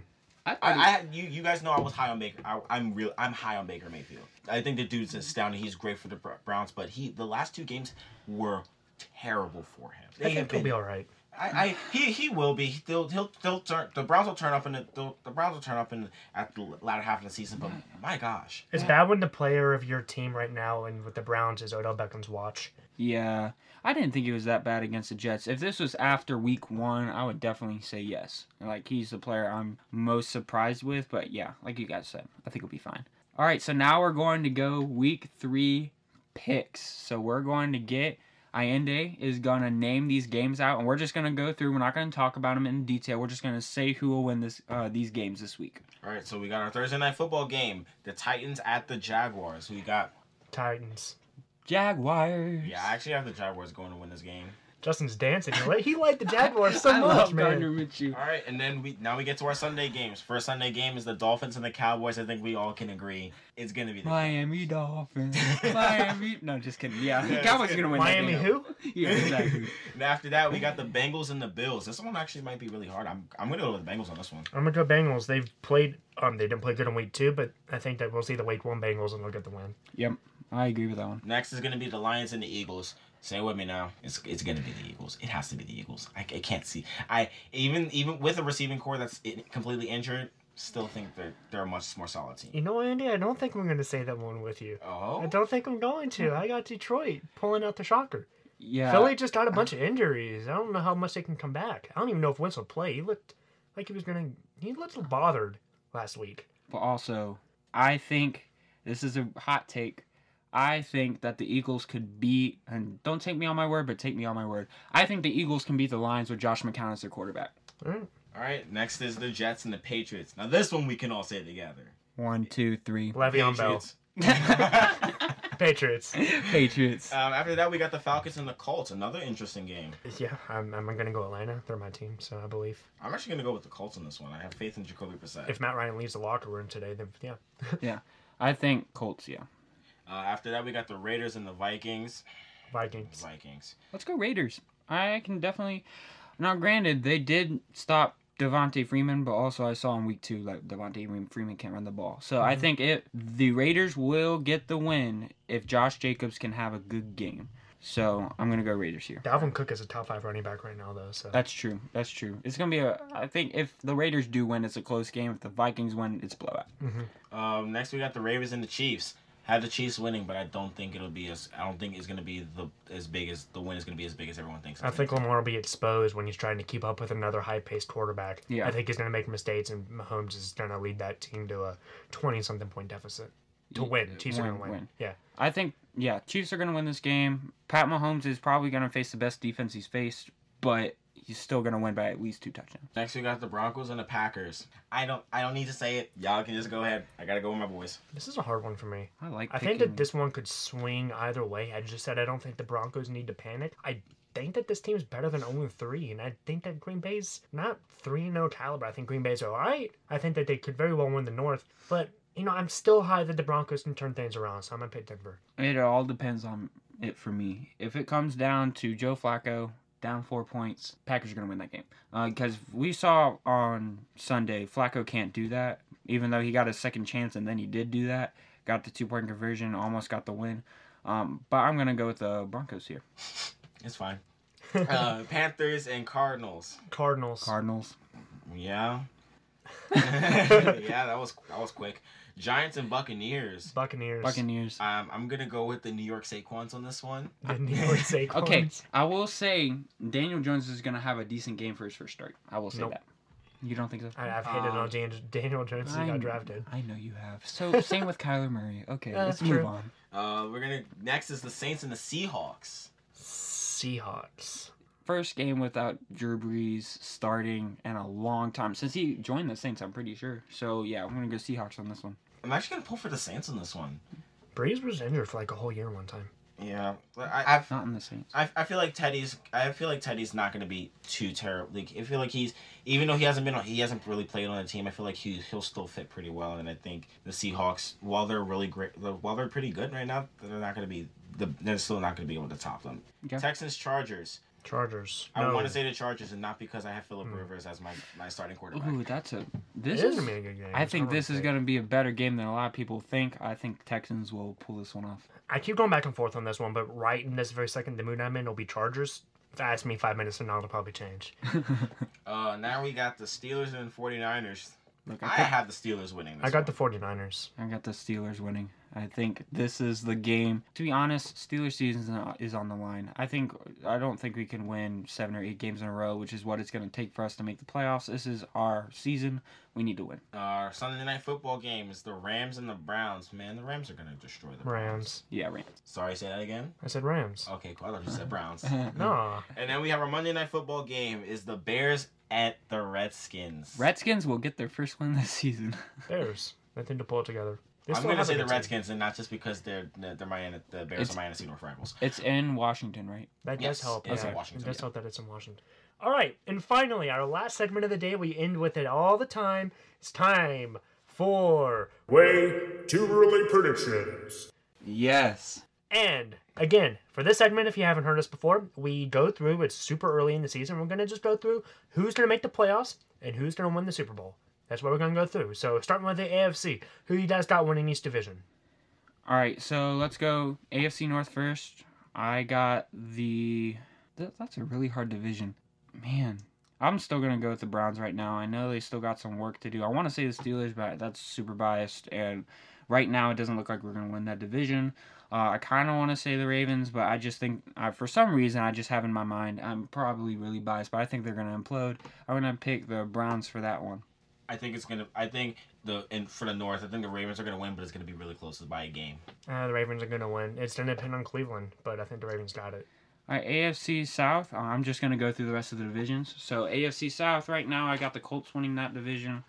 I, I, you you guys know I was high on Baker. I, I'm real. I'm high on Baker Mayfield. I think the dude's mm-hmm. astounding. He's great for the Browns, but he the last two games were terrible for him. I think he'll be all right. I, I he he will be. They'll he'll they'll turn the Browns will turn up in the the Browns will turn up in at the latter half of the season. But mm-hmm. my gosh, It's bad when the player of your team right now and with the Browns is Odell Beckham's watch. Yeah, I didn't think he was that bad against the Jets. If this was after week one, I would definitely say yes. Like he's the player I'm most surprised with. But yeah, like you guys said, I think he'll be fine. All right, so now we're going to go week three picks. So we're going to get Allende is going to name these games out, and we're just going to go through. We're not going to talk about them in detail. We're just going to say who will win this uh, these games this week. all right. So we got our Thursday night football game. The Titans at the Jaguars. We got Titans. Jaguars. yeah. I actually have the Jaguars going to win this game. Justin's dancing. He liked the Jaguars so I much, love man. Gardner Minshew. All right, and then we now we get to our Sunday games. First Sunday game is the Dolphins and the Cowboys. I think we all can agree it's gonna be the Miami Dolphins. Miami. No, just kidding. Yeah, Yeah, Cowboys are gonna win. Miami that game. who? Yeah, exactly. and after that, we got the Bengals and the Bills. This one actually might be really hard. I'm I'm gonna go with the Bengals on this one. I'm gonna go Bengals. They've played. Um, they didn't play good in week two, but I think that we'll see the week one Bengals and they'll get the win. Yep, I agree with that one. Next is gonna be the Lions and the Eagles. Say it with me now. It's it's gonna be the Eagles. It has to be the Eagles. I, I can't see. I even even with a receiving corps that's completely injured, still think they're they're a much more solid team. You know, Andy, I don't think I'm gonna say that one with you. Oh. I don't think I'm going to. I got Detroit pulling out the shocker. Yeah, Philly just got a bunch of injuries. I don't know how much they can come back. I don't even know if Wentz will play. He looked like he was gonna. He looked a little bothered last week. but also I think this is a hot take. I think that the Eagles could beat, and don't take me on my word, but take me on my word. I think the Eagles can beat the Lions with Josh McCown as their quarterback. All right. all right. Next is the Jets and the Patriots. Now this one we can all say together. One, two, three. Le'Veon Bell. Patriots. Patriots. Patriots. Um, after that, we got the Falcons and the Colts. Another interesting game. Yeah, I'm, I'm gonna go Atlanta. They're my team, so I believe. I'm actually gonna go with the Colts on this one. I have faith in Jacoby Brissett. If Matt Ryan leaves the locker room today, then yeah. yeah, I think Colts. Yeah. Uh, after that, we got the Raiders and the Vikings. Vikings. Vikings. Let's go Raiders. I can definitely. Now, granted, they did stop Devonta Freeman, but also I saw in week two like Devonta Freeman can't run the ball. So I Mhm. think it the Raiders will get the win if Josh Jacobs can have a good game. So I'm gonna go Raiders here. Dalvin Cook is a top five running back right now, though. So That's true. That's true. It's gonna be a. I think if the Raiders do win, it's a close game. If the Vikings win, it's blowout. Um, next, we got the Ravens and the Chiefs. Had the Chiefs winning, but I don't think it'll be as. I don't think it's gonna be the as big as the win is gonna be as big as everyone thinks. I think Lamar will be exposed when he's trying to keep up with another high-paced quarterback. Yeah. I think he's gonna make mistakes, and Mahomes is gonna lead that team to a twenty-something point deficit to win. Chiefs are gonna win. win. Yeah. I think yeah, Chiefs are gonna win this game. Pat Mahomes is probably gonna face the best defense he's faced, but he's still gonna win by at least two touchdowns. Next, we got the Broncos and the Packers. I don't. I don't need to say it. Y'all can just go ahead. I gotta go with my boys. This is a hard one for me. I like. I think that this one could swing either way. I just said I don't think the Broncos need to panic. I think that this team's better than 0 3, and I think that Green Bay's not 3 0 caliber. I think Green Bay's all right. I think that they could very well win the North, but. You know, I'm still high that the Broncos can turn things around, so I'm gonna pick Denver. It all depends on it for me. If it comes down to Joe Flacco down four points, Packers are gonna win that game. Because we saw on Sunday, Flacco can't do that. Even though he got a second chance and then he did do that, got the two point conversion, almost got the win. Um, but I'm gonna go with the Broncos here. It's fine. Uh, Panthers and Cardinals. Cardinals. Cardinals. Yeah. yeah, that was that was quick. Giants and Buccaneers. Buccaneers. Buccaneers. Um, I'm gonna go with the New York Saquons on this one. The New York Saquons. Okay, I will say Daniel Jones is gonna have a decent game for his first start. I will say Nope. that. You don't think so? I, I've hated Um, on Dan, Daniel Jones since he I- got drafted. I know you have. So same with Kyler Murray. Okay, Yeah, let's move true. on. Uh, we're gonna next is the Saints and the Seahawks. Seahawks. First game without Drew Brees starting in a long time since he joined the Saints. I'm pretty sure. So yeah, I'm gonna go Seahawks on this one. I'm actually gonna pull for the Saints on this one. Brees was injured for like a whole year one time. Yeah, I, I've Not in the Saints. I, I feel like Teddy's I feel like Teddy's not gonna be too terrible. Like, I feel like he's even though he hasn't been on he hasn't really played on the team. I feel like he he'll still fit pretty well. And I think the Seahawks, while they're really great, while they're pretty good right now, they're not gonna be the they're still not gonna be able to top them. Okay. Texans Chargers. Chargers. I No. want to say the Chargers, and not because I have Philip Hmm. Rivers as my, my starting quarterback. Ooh, that's a this is is. gonna be a good game. I It's think this is going to be a better game than a lot of people think. I think Texans will pull this one off. I keep going back and forth on this one, but right in this very second, the mood I'm in will be Chargers. If you ask me five minutes from now, it'll probably change. Uh, now we got the Steelers and 49ers. Look, I I, think, have the Steelers winning. This I got one. the 49ers. I got the Steelers winning. I think this is the game. To be honest, Steelers season is on the line. I think I don't think we can win seven or eight games in a row, which is what it's going to take for us to make the playoffs. This is our season. We need to win. Our Sunday night football game is the Rams and the Browns. Man, the Rams are gonna destroy the Browns. Rams. Yeah, Rams. Sorry, say that again. I said Rams. Okay, cool. I thought you said Browns. No. and then we have our Monday night football game is the Bears at the Redskins. Redskins will get their first win this season. Bears. Nothing to pull it together. They I'm gonna say the good team. Redskins, and not just because they're they're my the Bears It's- are my NFC North rivals. It's in Washington, right? That Yes, does help. it's yeah. in Washington, It does yeah. help that it's in Washington. All right, and finally, our last segment of the day. We end with it all the time. It's time for Way too early predictions. Yes. And again, for this segment, if you haven't heard us before, we go through. It's super early in the season. We're gonna just go through who's gonna make the playoffs and who's gonna win the Super Bowl. That's what we're gonna go through. So starting with the AFC, who you guys got winning each division? All right, so let's go AFC North first. I got the. That, that's a really hard division, man. I'm still gonna go with the Browns right now. I know they still got some work to do. I want to say the Steelers, but that's super biased. And right now, it doesn't look like we're gonna win that division. Uh, I kind of want to say the Ravens, but I just think uh, for some reason I just have in my mind I'm probably really biased, but I think they're gonna implode. I'm gonna pick the Browns for that one. I think it's gonna. I think the and for the North, I think the Ravens are gonna win, but it's gonna be really close by a game. Uh, the Ravens are gonna win. It's gonna depend on Cleveland, but I think the Ravens got it. All right, AFC South. uh, I'm just gonna go through the rest of the divisions. So AFC South right now, I got the Colts winning that division.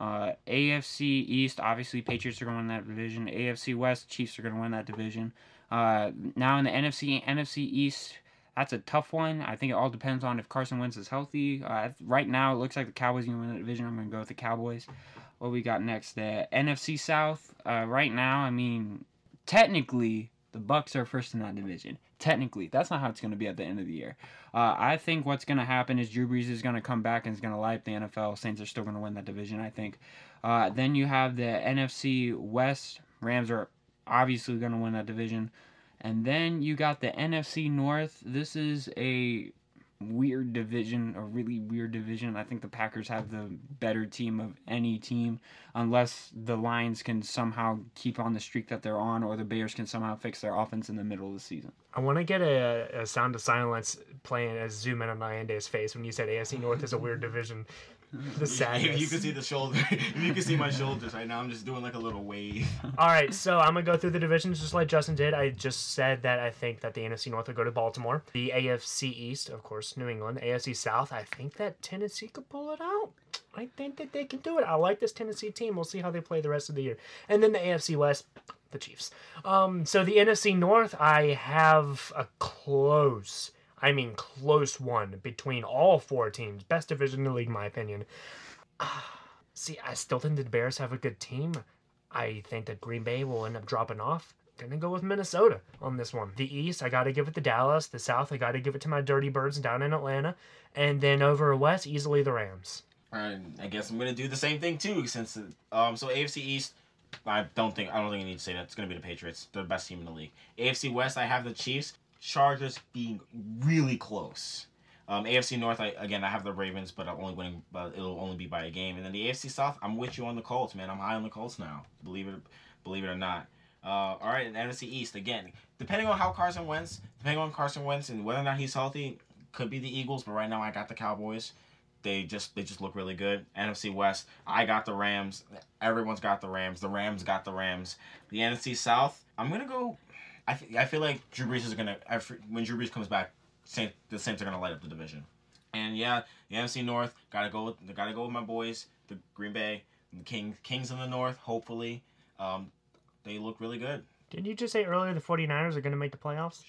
Uh, AFC East, obviously Patriots are going to win that division. AFC West, Chiefs are going to win that division. Uh, now in the NFC, NFC East, that's a tough one. I think it all depends on if Carson Wentz is healthy. Uh, right now, it looks like the Cowboys going to win that division. I'm going to go with the Cowboys. What we got next? The NFC South. Uh, right now, I mean, technically, the Bucs are first in that division. Technically, that's not how it's going to be at the end of the year. Uh, I think what's going to happen is Drew Brees is going to come back and is going to light the NFL. Saints are still going to win that division, I think. Uh, then you have the NFC West. Rams are obviously going to win that division. And then you got the NFC North. This is a weird division, a really weird division. I think the Packers have the better team of any team, unless the Lions can somehow keep on the streak that they're on, or the Bears can somehow fix their offense in the middle of the season. I want to get a, a sound of silence playing as zoom in on Allende's face when you said AFC North is a weird division. The sadness. If you can see the shoulder, if you can see my shoulders right now, I'm just doing like a little wave. All right, so I'm gonna go through the divisions just like Justin did. I just said that I think that the NFC North will go to Baltimore. The AFC East, of course, New England. AFC South, I think that Tennessee could pull it out. I think that they can do it. I like this Tennessee team. We'll see how they play the rest of the year. And then the AFC West, the Chiefs. Um, so the NFC North, I have a close. I mean, close one between all four teams. Best division in the league, in my opinion. See, I still think the Bears have a good team. I think that Green Bay will end up dropping off. Gonna go with Minnesota on this one. The East, I gotta give it to Dallas. The South, I gotta give it to my Dirty Birds down in Atlanta. And then over West, easily the Rams. I guess I'm gonna do the same thing too, since um so AFC East, I don't think I don't think I need to say that it's gonna be the Patriots. They're the best team in the league. AFC West, I have the Chiefs, Chargers being really close. Um, AFC North, I again I have the Ravens, but I'm only winning, but it'll only be by a game. And then the AFC South, I'm with you on the Colts, man. I'm high on the Colts now. Believe it, believe it or not. Uh, all right, and NFC East again. Depending on how Carson Wentz, depending on Carson Wentz and whether or not he's healthy, could be the Eagles. But right now, I got the Cowboys. They just they just look really good. NFC West, I got the Rams. Everyone's got the Rams. The Rams got the Rams. The NFC South, I'm gonna go. I, f- I feel like Drew Brees is gonna after, when Drew Brees comes back, Saint, the Saints are gonna light up the division. And yeah, the NFC North gotta go. With, gotta go with my boys, the Green Bay, the King Kings in the North. Hopefully, um, they look really good. Didn't you just say earlier the 49ers are gonna make the playoffs?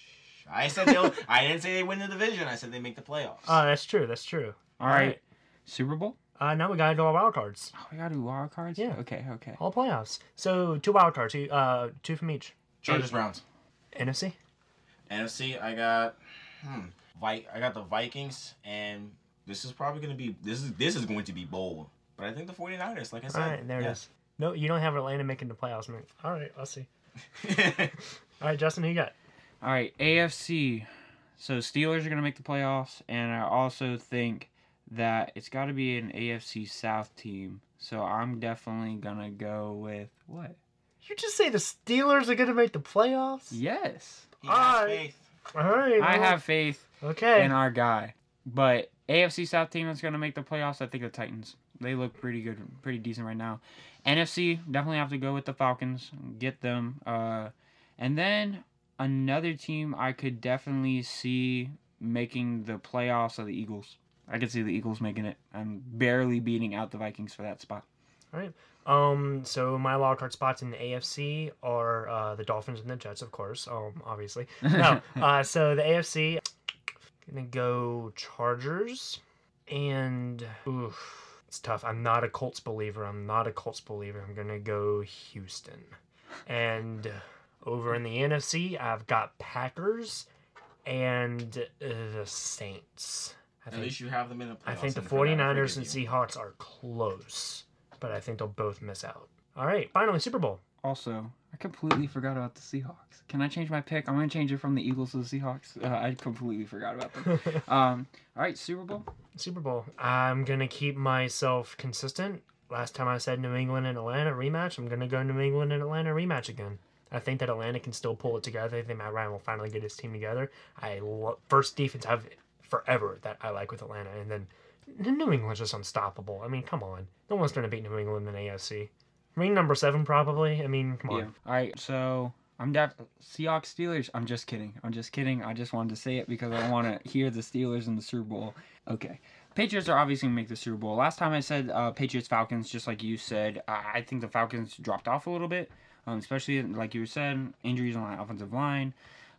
I said they'll. I didn't say they win the division. I said they make the playoffs. Oh, that's true. That's true. All right, Super Bowl. Uh, now we gotta do our wild cards. Oh, we gotta do wild cards. Yeah. Okay. Okay. All playoffs. So two wild cards. Two, uh, two from each. Chargers Browns. NFC. NFC, I got. Hmm. Vi- I got the Vikings, and this is probably going to be this is this is going to be bold. But I think the 49ers, like I said, All right, there yeah. it is. No, you don't have Atlanta making the playoffs, man. All right, I'll see. All right, Justin, who you got? All right, AFC. So Steelers are going to make the playoffs, and I also think that it's got to be an AFC South team. So I'm definitely going to go with what? You just say the Steelers are going to make the playoffs? Yes. he has All right. faith. All right. I have faith Okay. in our guy. But AFC South team that's going to make the playoffs, I think the Titans. They look pretty good, pretty decent right now. NFC, definitely have to go with the Falcons. Get them. Uh, and then another team I could definitely see making the playoffs are the Eagles. I could see the Eagles making it I'm barely beating out the Vikings for that spot. Um, so my wild card spots in the AFC are uh, the Dolphins and the Jets, of course. Um, obviously. No. uh, so the AFC, gonna go Chargers, and oof, it's tough. I'm not a Colts believer. I'm not a Colts believer. I'm gonna go Houston, and over in the NFC, I've got Packers and uh, the Saints. I At think least you have them in the playoffs. I think the and for 49ers and. Seahawks are close, but I think they'll both miss out. All right, finally, Super Bowl. Also, I completely forgot about the Seahawks. Can I change my pick? I'm going to change it from the Eagles to the Seahawks. Uh, I completely forgot about them. um, all right, Super Bowl. Super Bowl. I'm going to keep myself consistent. Last time I said New England and Atlanta rematch, I'm going to go New England and Atlanta rematch again. I think that Atlanta can still pull it together. I think Matt Ryan will finally get his team together. I lo- first defense I've forever that I like with Atlanta, and then New England's just unstoppable. I mean, come on, no one's going to beat New England in the AFC. Ring number seven, probably. I mean, come on. Yeah. All right, so I'm def- Seahawks Steelers. I'm just kidding. I'm just kidding. I just wanted to say it because I want to hear the Steelers in the Super Bowl. Okay. Patriots are obviously going to make the Super Bowl. Last time I said uh, Patriots Falcons, just like you said, I I think the Falcons dropped off a little bit, um, especially like you said, injuries on the offensive line.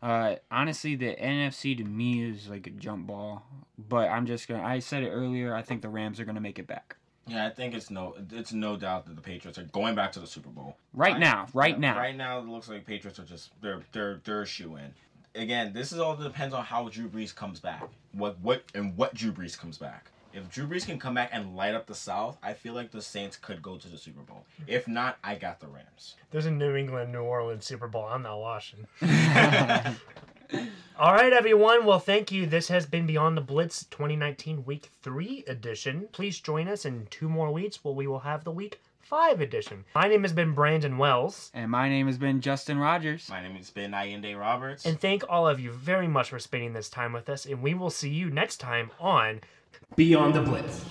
Uh, honestly, the NFC to me is like a jump ball, but I'm just gonna. I said it earlier. I think the Rams are gonna make it back Yeah, I think it's no, it's no doubt that the Patriots are going back to the Super Bowl. right I- now. Right Yeah, now. Right now, it looks like Patriots are just they're they're they're a shoe in. Again, this is all depends on how Drew Brees comes back. What what and what Drew Brees comes back. If Drew Brees can come back and light up the South, I feel like the Saints could go to the Super Bowl. If not, I got the Rams. There's a New England New Orleans Super Bowl. I'm not watching. All right, everyone. Well, thank you. This has been Beyond the Blitz 2019 Week 3 edition. Please join us in two more weeks where we will have the Week 5 edition. My name has been Brandon Wells. and my name has been Justin Rogers. My name has been Allende Roberts. And thank all of you very much for spending this time with us. And we will see you next time on Beyond the Blitz.